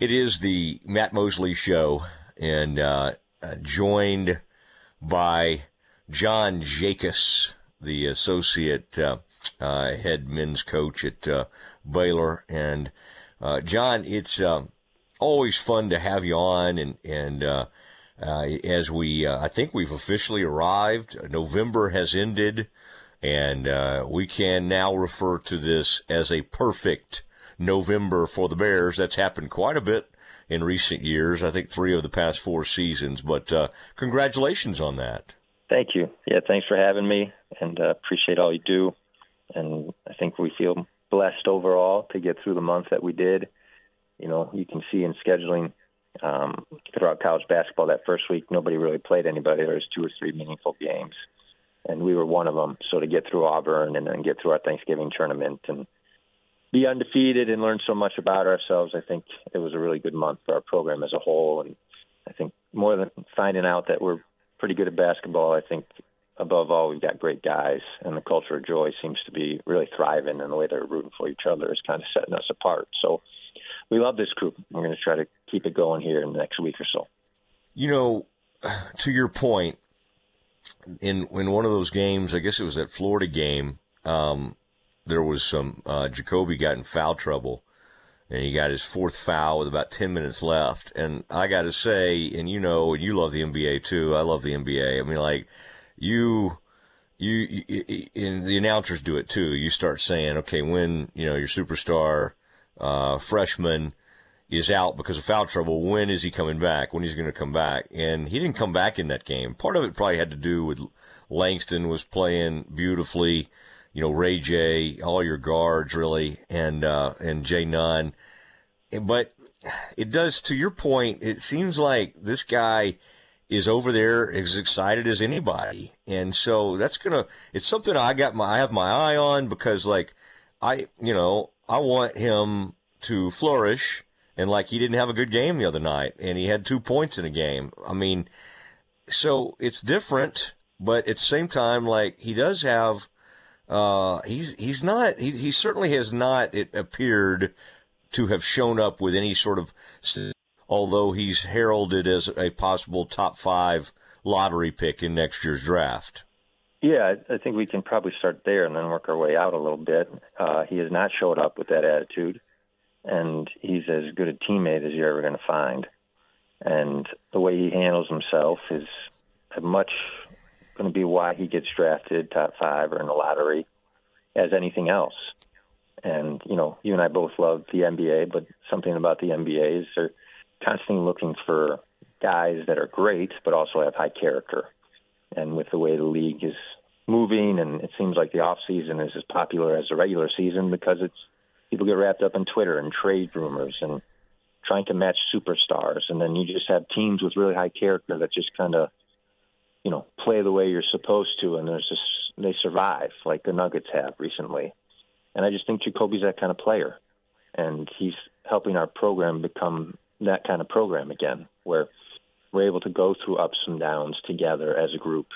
It is the Matt Mosley Show, and uh, uh, joined by John Jakus, the associate uh, uh head men's coach at uh, Baylor. And uh, John, it's um, always fun to have you on, and and as we, I think we've officially arrived. November has ended, and we can now refer to this as a perfect November for the Bears. That's happened quite a bit in recent years. I think three of the past four seasons. But uh, congratulations on that. Thank you. Yeah, thanks for having me, and uh, appreciate all you do. And I think we feel blessed overall to get through the month that we did. You know, you can see in scheduling um, throughout college basketball that first week nobody really played anybody. There was two or three meaningful games, and we were one of them. So to get through Auburn and then get through our Thanksgiving tournament and be undefeated and learn so much about ourselves. I think it was a really good month for our program as a whole. And I think more than finding out that we're pretty good at basketball, I think above all, we've got great guys, and the culture of joy seems to be really thriving, and the way they're rooting for each other is kind of setting us apart. So we love this group. We're going to try to keep it going here in the next week or so. You know, to your point, in in one of those games, I guess it was that Florida game. Um, there was some uh, Ja'Kobe got in foul trouble, and he got his fourth foul with about ten minutes left. And I got to say, and you know, and you love the NBA too. I love the NBA. I mean, like you. You, you, and the announcers do it too. You start saying, okay, when you know your superstar uh, freshman is out because of foul trouble. When is he coming back? When he's going to come back? And he didn't come back in that game. Part of it probably had to do with Langston was playing beautifully you know, Ray J, all your guards really, and, uh, and Jay Nunn. But it does, to your point, it seems like this guy is over there as excited as anybody. And so that's going to, it's something I got my, I have my eye on because like, I, you know, I want him to flourish and like he didn't have a good game the other night and he had two points in a game. I mean, so it's different, but at the same time, like he does have uh, he's he's not he, he certainly has not it appeared to have shown up with any sort of although he's heralded as a possible top five lottery pick in next year's draft. Yeah, I think we can probably start there and then work our way out a little bit. Uh, he has not showed up with that attitude, and he's as good a teammate as you're ever going to find. And the way he handles himself is a much going to be why he gets drafted top five or in the lottery as anything else. And, you know, you and I both love the NBA, but something about the NBA is they're constantly looking for guys that are great, but also have high character. And with the way the league is moving, and it seems like the off season is as popular as the regular season because it's people get wrapped up in Twitter and trade rumors and trying to match superstars, and then you just have teams with really high character that just kind of you know, play the way you're supposed to, and there's this they survive like the Nuggets have recently. And I just think Ja'Kobe's that kind of player, and he's helping our program become that kind of program again, where we're able to go through ups and downs together as a group,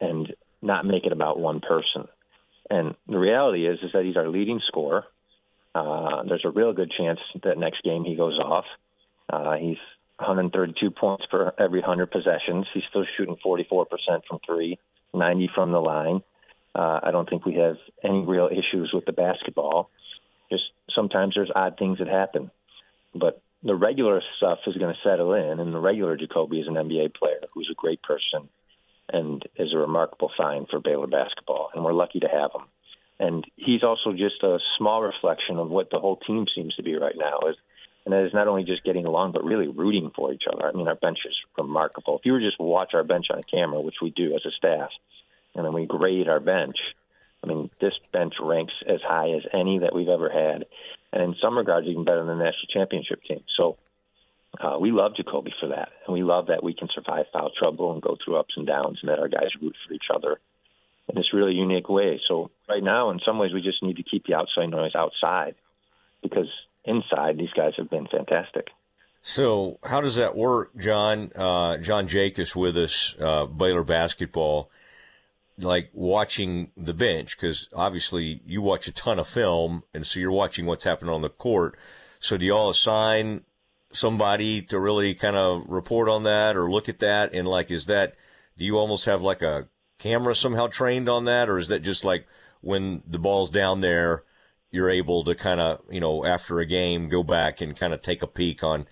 and not make it about one person. And the reality is, is that he's our leading scorer. Uh, there's a real good chance that next game he goes off. Uh, he's 132 points per every 100 possessions. He's still shooting 44% from three, 90 from the line. Uh, I don't think we have any real issues with the basketball. Just sometimes there's odd things that happen, but the regular stuff is going to settle in, and the regular Ja'Kobe is an NBA player who's a great person and is a remarkable find for Baylor basketball, and we're lucky to have him. And he's also just a small reflection of what the whole team seems to be right now. Is and that is not only just getting along, but really rooting for each other. I mean, our bench is remarkable. If you were just watch our bench on camera, which we do as a staff, and then we grade our bench, I mean, this bench ranks as high as any that we've ever had, and in some regards, even better than the national championship team. So uh, we love Ja'Kobe for that, and we love that we can survive foul trouble and go through ups and downs, and that our guys root for each other in this really unique way. So right now, in some ways, we just need to keep the outside noise outside because inside, these guys have been fantastic. So, how does that work, John? Uh, John Jakus with us, uh, Baylor basketball, like watching the bench, because obviously you watch a ton of film, and so you're watching what's happening on the court. So, do y'all assign somebody to really kind of report on that or look at that? And like, is that, do you almost have like a camera somehow trained on that? Or is that just like when the ball's down there, you're able to kind of, you know, after a game, go back and kind of take a peek on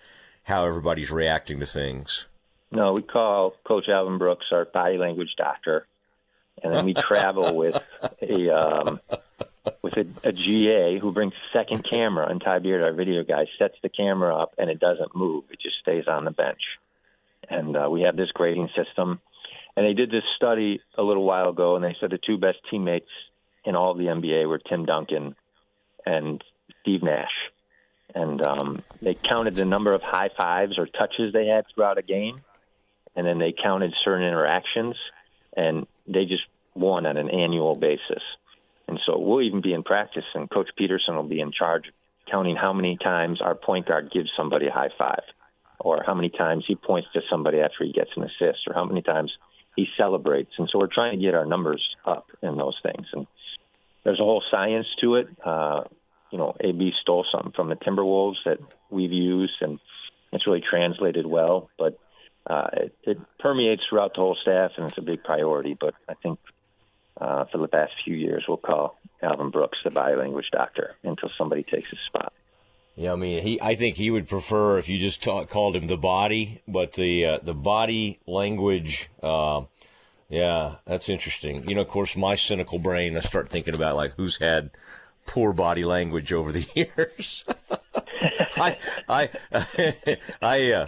how everybody's reacting to things? No, we call Coach Alvin Brooks our body language doctor, and then we travel with a um, with a, a, GA who brings a second camera, and Ty Beard, our video guy, sets the camera up, and it doesn't move; it just stays on the bench. And uh, we have this grading system. And they did this study a little while ago, and they said the two best teammates in all of the NBA were Tim Duncan and Steve Nash. And um, they counted the number of high fives or touches they had throughout a game, and then they counted certain interactions, and they just won on an annual basis. And so we'll even be in practice, and Coach Peterson will be in charge counting how many times our point guard gives somebody a high five, or how many times he points to somebody after he gets an assist, or how many times he celebrates. And so we're trying to get our numbers up in those things. And there's a whole science to it. Uh, you know, AB stole something from the Timberwolves that we've used, and it's really translated well. But uh, it, it permeates throughout the whole staff, and it's a big priority. But I think uh, for the past few years, we'll call Alvin Brooks the biolanguage doctor until somebody takes his spot. Yeah, I mean, he. I think he would prefer if you just talk, called him the body, but the uh, the body language. Yeah, that's interesting. You know, of course, my cynical brain, I start thinking about like who's had poor body language over the years. I, I, I, uh,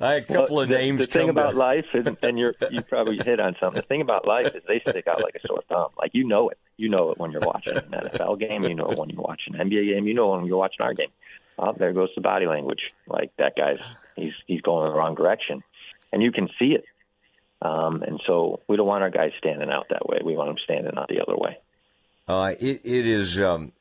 I, a couple well, of names. The, the thing about life is, and you're, you probably hit on something. The thing about life is they stick out like a sore thumb. Like you know it. You know it when you're watching an NFL game. You know it when you're watching an NBA game. You know when you're watching our game. Oh, there goes the body language. Like that guy's, he's, he's going in the wrong direction, and you can see it. Um, and so we don't want our guys standing out that way. We want them standing out the other way. Uh, it, it is, um,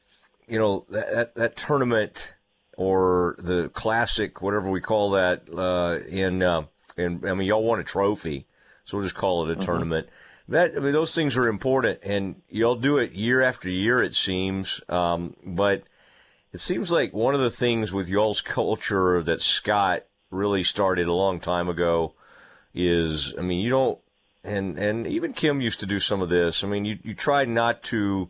you know, that, that, that, tournament or the classic, whatever we call that, uh, in, uh, in, I mean, y'all won a trophy, so we'll just call it a mm-hmm. tournament. That, I mean, those things are important and y'all do it year after year, it seems. Um, but it seems like one of the things with y'all's culture that Scott really started a long time ago is, I mean, you don't, and, and even Kim used to do some of this. I mean, you, you try not to,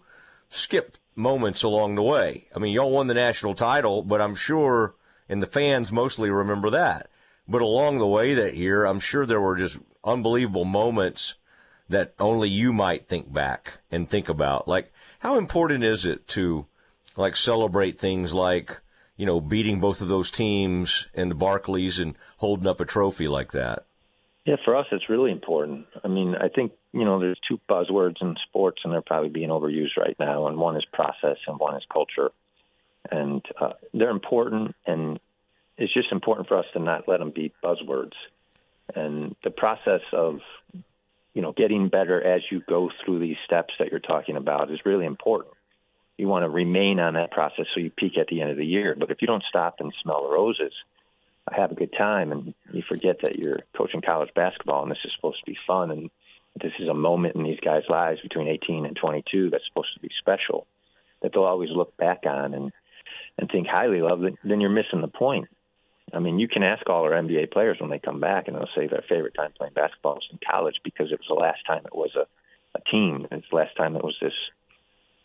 skip moments along the way. I mean, y'all won the national title, but I'm sure, and the fans mostly remember that. But along the way that year, I'm sure there were just unbelievable moments that only you might think back and think about. Like, how important is it to, like, celebrate things like, you know, beating both of those teams and the Barclays and holding up a trophy like that? Yeah, for us, it's really important. I mean, I think, you know, there's two buzzwords in sports, and they're probably being overused right now, and one is process and one is culture. And uh, they're important, and it's just important for us to not let them be buzzwords. And the process of, you know, getting better as you go through these steps that you're talking about is really important. You want to remain on that process so you peak at the end of the year. But if you don't stop and smell the roses – have a good time and you forget that you're coaching college basketball and this is supposed to be fun and this is a moment in these guys' lives between 18 and 22 that's supposed to be special that they'll always look back on and and think highly of then you're missing the point. I mean, you can ask all our NBA players when they come back, and they'll say their favorite time playing basketball was in college because it was the last time it was a, a team. It's the last time it was this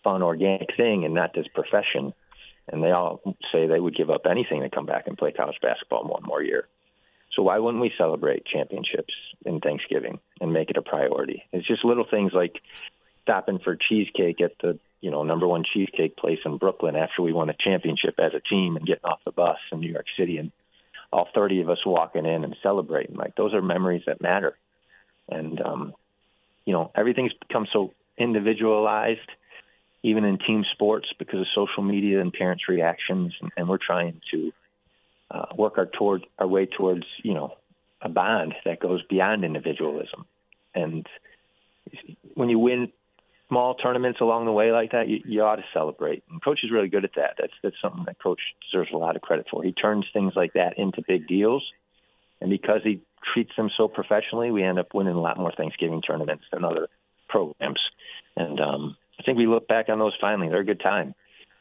fun, organic thing and not this profession and they all say they would give up anything to come back and play college basketball one more year. So why wouldn't we celebrate championships in Thanksgiving and make it a priority? It's just little things like stopping for cheesecake at the you know number one cheesecake place in Brooklyn after we won a championship as a team and getting off the bus in New York City and all 30 of us walking in and celebrating. Like those are memories that matter. And um, you know everything's become so individualized even in team sports because of social media and parents' reactions, and, and we're trying to uh, work our toward our way towards you know a bond that goes beyond individualism. And when you win small tournaments along the way like that, you, you ought to celebrate. And coach is really good at that. That's that's something that coach deserves a lot of credit for. He turns things like that into big deals, and because he treats them so professionally, we end up winning a lot more Thanksgiving tournaments than other programs. And um, think we look back on those finally. They're a good time.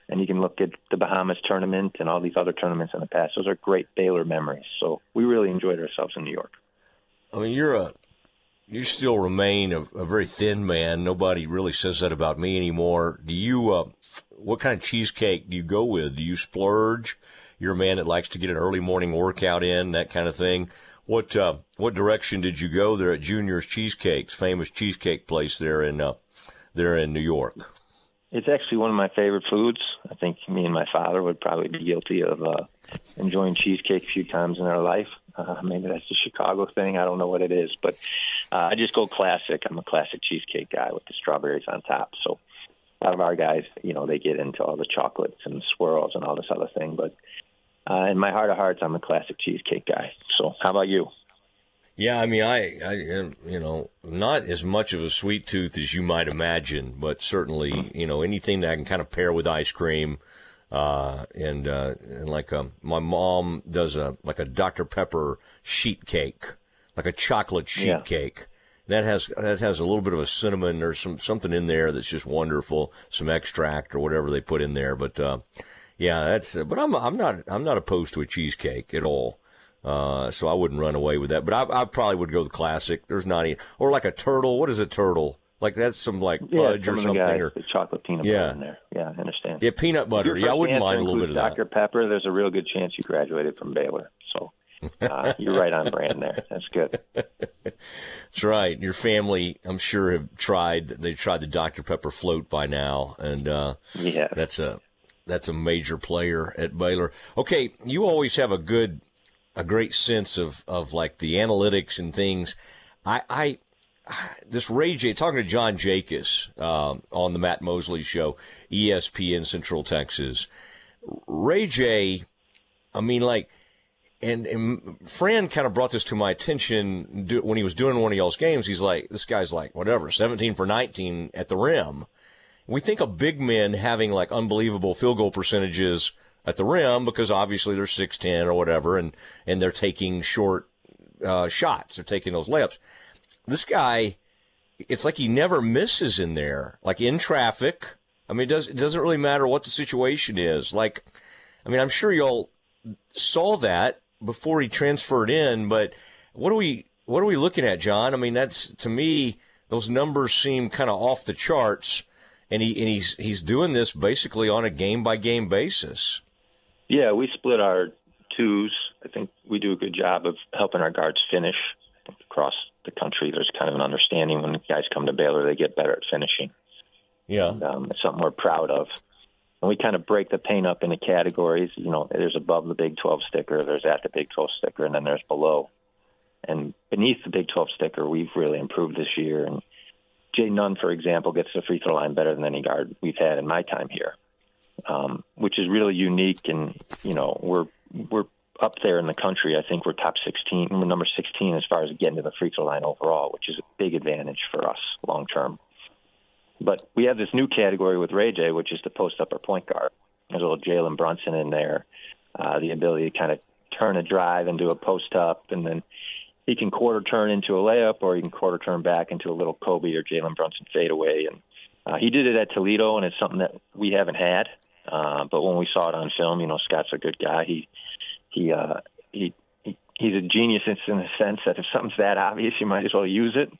and you can look at the Bahamas tournament and all these other tournaments in the past. Those are great Baylor memories. So we really enjoyed ourselves in New York. I mean, you're a you still remain a, a very thin man. Nobody really says that about me anymore. Do you? Uh, what kind of cheesecake do you go with? Do you splurge? You're a man that likes to get an early morning workout in, that kind of thing. What uh, what direction did you go there at Junior's Cheesecakes, famous cheesecake place there in uh, there in New York? It's actually one of my favorite foods. I think me and my father would probably be guilty of uh, enjoying cheesecake a few times in our life. Uh, maybe that's a Chicago thing. I don't know what it is, but uh, I just go classic. I'm a classic cheesecake guy with the strawberries on top. So a lot of our guys, you know, they get into all the chocolates and swirls and all this other thing. But uh, in my heart of hearts, I'm a classic cheesecake guy. So how about you? Yeah, I mean, I, I, you know, not as much of a sweet tooth as you might imagine, but certainly, you know, anything that I can kind of pair with ice cream, uh, and, uh, and like, um, my mom does a, like a Dr. Pepper sheet cake, like a chocolate sheet yeah. cake. That has, that has a little bit of a cinnamon or some, something in there that's just wonderful, some extract or whatever they put in there. But, uh, yeah, that's, but I'm, I'm not, I'm not opposed to a cheesecake at all. Uh, so I wouldn't run away with that. But I, I probably would go the classic. There's not any, or like a turtle. What is a turtle? Like that's some like fudge yeah, or something, guys, or chocolate peanut yeah. butter in there. Yeah, I understand. Yeah, peanut butter. Yeah, I wouldn't mind a little bit of Dr. that. Dr. Pepper. There's a real good chance you graduated from Baylor. So uh, you're right on brand there. That's good. That's right. Your family, I'm sure, have tried. They tried the Dr. Pepper float by now, and uh, yeah, that's a that's a major player at Baylor. Okay, you always have a good a great sense of, of like the analytics and things. I, I this Ray J talking to John Jakus um, on the Matt Mosley show, ESPN Central Texas. Ray J, I mean, like, and, and Fran kind of brought this to my attention when he was doing one of y'all's games. He's like, this guy's like, whatever, 17 for 19 at the rim. We think of big men having like unbelievable field goal percentages at the rim because obviously they're 6'10 or whatever and, and they're taking short uh, shots. They're taking those layups. This guy, it's like he never misses in there, like in traffic. I mean, it, does, it doesn't really matter what the situation is. Like, I mean, I'm sure y'all saw that before he transferred in, but what are we, what are we looking at, John? I mean, that's to me, those numbers seem kind of off the charts and he and he's he's doing this basically on a game by game basis. Yeah, we split our twos. I think we do a good job of helping our guards finish across the country. There's kind of an understanding when guys come to Baylor, they get better at finishing. Yeah, and, um, it's something we're proud of. And we kind of break the paint up into categories. You know, there's above the Big 12 sticker, there's at the Big 12 sticker, and then there's below. And beneath the Big 12 sticker, we've really improved this year. And Jay Nunn, for example, gets the free throw line better than any guard we've had in my time here um, which is really unique. And you know, we're we're up there in the country. I think we're top 16, we're number 16 as far as getting to the free throw line overall, which is a big advantage for us long term. But we have this new category with Ray J, which is to post up our point guard. There's a little Jalen Brunson in there, uh, the ability to kind of turn a drive into a post up, and then he can quarter turn into a layup, or he can quarter turn back into a little Kobe or Jalen Brunson fadeaway. And uh, he did it at Toledo, and it's something that we haven't had. Uh, but when we saw it on film, you know, Scott's a good guy. He he uh, he, he he's a genius in the sense that if something's that obvious, you might as well use it.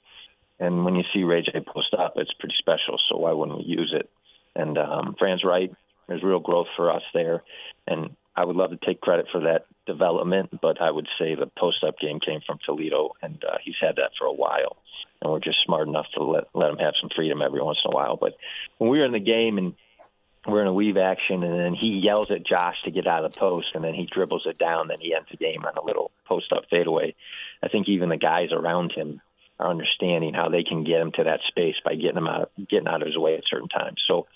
And when you see Ray J post up, it's pretty special. So why wouldn't we use it? And um, Fran's right. There's real growth for us there, and I would love to take credit for that development. But I would say the post up game came from Toledo, and uh, he's had that for a while. And we're just smart enough to let let him have some freedom every once in a while. But when we were in the game and we're in a weave action, and then he yells at Josh to get out of the post, and then he dribbles it down. Then he ends the game on a little post up fadeaway. I think even the guys around him are understanding how they can get him to that space by getting him out, getting out of his way at certain times. So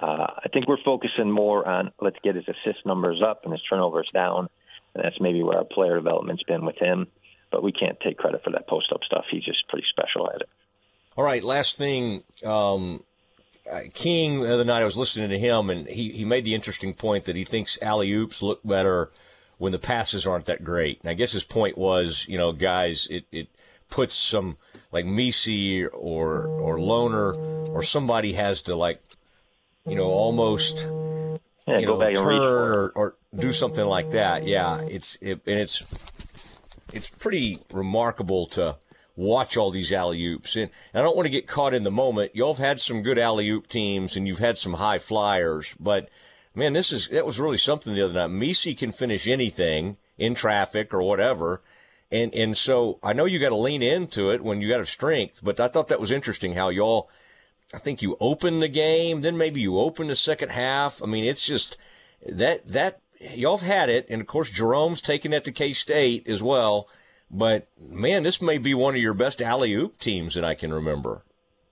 uh, I think we're focusing more on let's get his assist numbers up and his turnovers down, and that's maybe where our player development's been with him. But we can't take credit for that post up stuff. He's just pretty special at it. All right, last thing. Um, Uh, King the other night, I was listening to him, and he, he made the interesting point that he thinks alley oops look better when the passes aren't that great. And I guess his point was, you know, guys, it, it puts some like Missi or or Lohner or somebody has to like, you know, almost yeah, you go know back turn or, or do something like that. Yeah, it's it, and it's it's pretty remarkable to watch all these alley oops. And I don't want to get caught in the moment. Y'all have had some good alley oop teams, and you've had some high flyers, but man, this is that was really something the other night. Missi can finish anything in traffic or whatever. And and so I know you got to lean into it when you got a strength, but I thought that was interesting how y'all. I think you open the game, then maybe you open the second half. I mean, it's just that that y'all have had it, and of course Jerome's taking that to K State as well. But man, this may be one of your best alley oop teams that I can remember.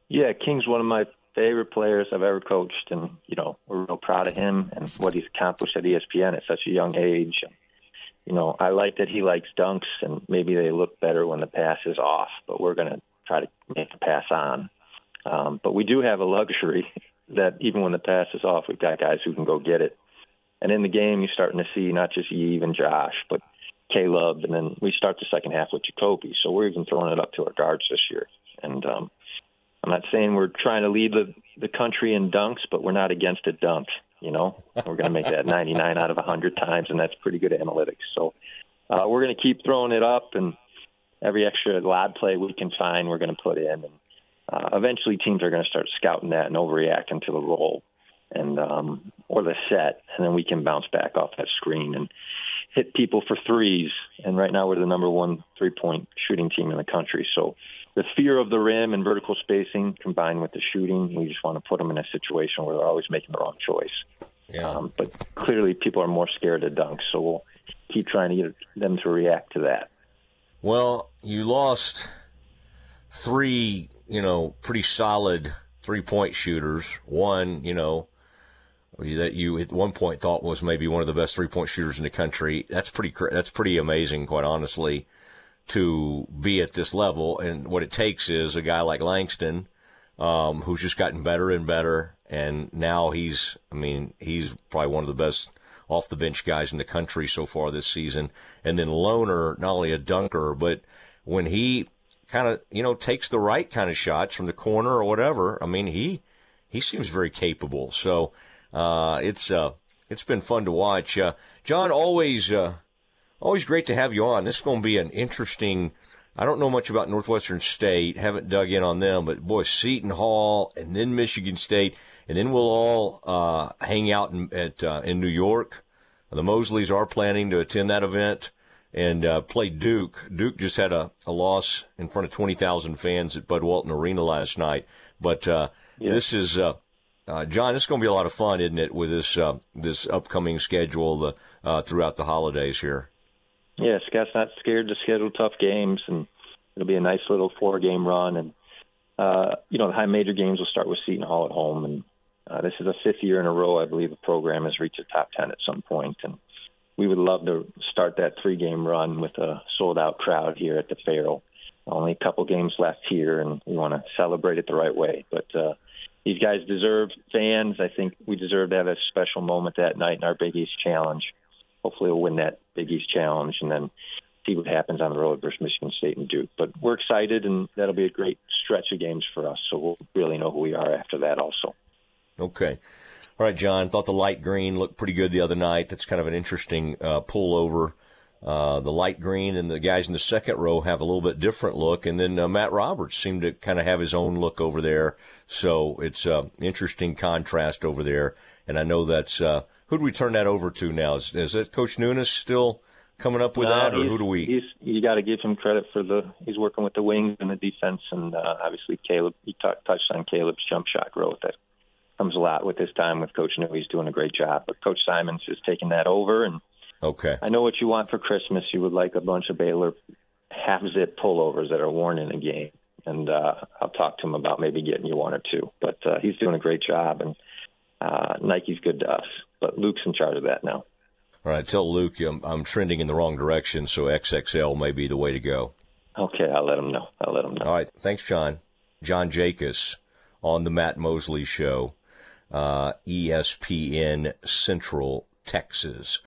Yeah, King's one of my favorite players I've ever coached, and you know we're real proud of him and what he's accomplished at ESPN at such a young age. You know, I like that he likes dunks, and maybe they look better when the pass is off. But we're going to try to make the pass on. Um, but we do have a luxury that even when the pass is off, we've got guys who can go get it. And in the game, you're starting to see not just Yves and Josh, but Caleb, and then we start the second half with Ja'Kobe. So we're even throwing it up to our guards this year. And um, I'm not saying we're trying to lead the the country in dunks, but we're not against a dunk. You know, we're going to make that 99 out of 100 times, and that's pretty good analytics. So uh, we're going to keep throwing it up, and every extra lob play we can find, we're going to put in. And uh, eventually, teams are going to start scouting that and overreacting to the roll and um, or the set, and then we can bounce back off that screen and hit people for threes. And right now, we're the number one three-point shooting team in the country. So the fear of the rim and vertical spacing combined with the shooting, we just want to put them in a situation where they're always making the wrong choice. Yeah. Um, but clearly, people are more scared to dunk, so we'll keep trying to get them to react to that. Well, you lost three, you know, pretty solid three point shooters. One, you know, that you at one point thought was maybe one of the best three point shooters in the country. That's pretty, that's pretty amazing, quite honestly, to be at this level. And what it takes is a guy like Langston, um, who's just gotten better and better. And now he's, I mean, he's probably one of the best off the bench guys in the country so far this season. And then Lohner, not only a dunker, but when he kind of, you know, takes the right kind of shots from the corner or whatever, I mean, he, he seems very capable. So, uh, it's, uh, it's been fun to watch. Uh, John, always, uh, always great to have you on. This is going to be an interesting, I don't know much about Northwestern State, haven't dug in on them, but boy, Seton Hall and then Michigan State, and then we'll all uh, hang out in, at uh, in New York. The Mosleys are planning to attend that event and uh, play Duke. Duke just had a, a loss in front of 20,000 fans at Bud Walton Arena last night. But uh, Yeah. this is, uh, uh, John, is going to be a lot of fun, isn't it, with this uh, this upcoming schedule uh, throughout the holidays here? Yeah, Scott's not scared to schedule tough games, and it'll be a nice little four-game run. And uh, you know, the high major games will start with Seton Hall at home, and uh, this is the fifth year in a row I believe the program has reached the top ten at some point, and we would love to start that three-game run with a sold-out crowd here at the Ferrell. Only a couple games left here, and we want to celebrate it the right way. But uh, these guys deserve fans. I think we deserve to have a special moment that night in our Big East Challenge. Hopefully, we'll win that Big East Challenge, and then see what happens on the road versus Michigan State and Duke. But we're excited, and that'll be a great stretch of games for us. So we'll really know who we are after that, also. Okay. All right, John. Thought the light green looked pretty good the other night. That's kind of an interesting uh, pullover. Uh, the light green and the guys in the second row have a little bit different look, and then uh, Matt Roberts seemed to kind of have his own look over there. So it's an interesting contrast over there. And I know that's uh, who do we turn that over to now? Is, is that Coach Nuness still coming up with that, or who do we? He's you got to give him credit for the he's working with the wings and the defense, and uh, obviously Caleb. You t- touched on Caleb's jump shot growth. That comes a lot with his time with Coach New. He's doing a great job, but Coach Simons is taking that over, and Okay. I know what you want for Christmas. You would like a bunch of Baylor half zip pullovers that are worn in a game, and uh, I'll talk to him about maybe getting you one or two. But uh, he's doing a great job, and uh, Nike's good to us. But Luke's in charge of that now. All right. Tell Luke I'm, I'm trending in the wrong direction, so XXL may be the way to go. Okay, I'll let him know. I'll let him know. All right. Thanks, John. John Jakus on the Matt Mosley Show, uh, ESPN Central Texas.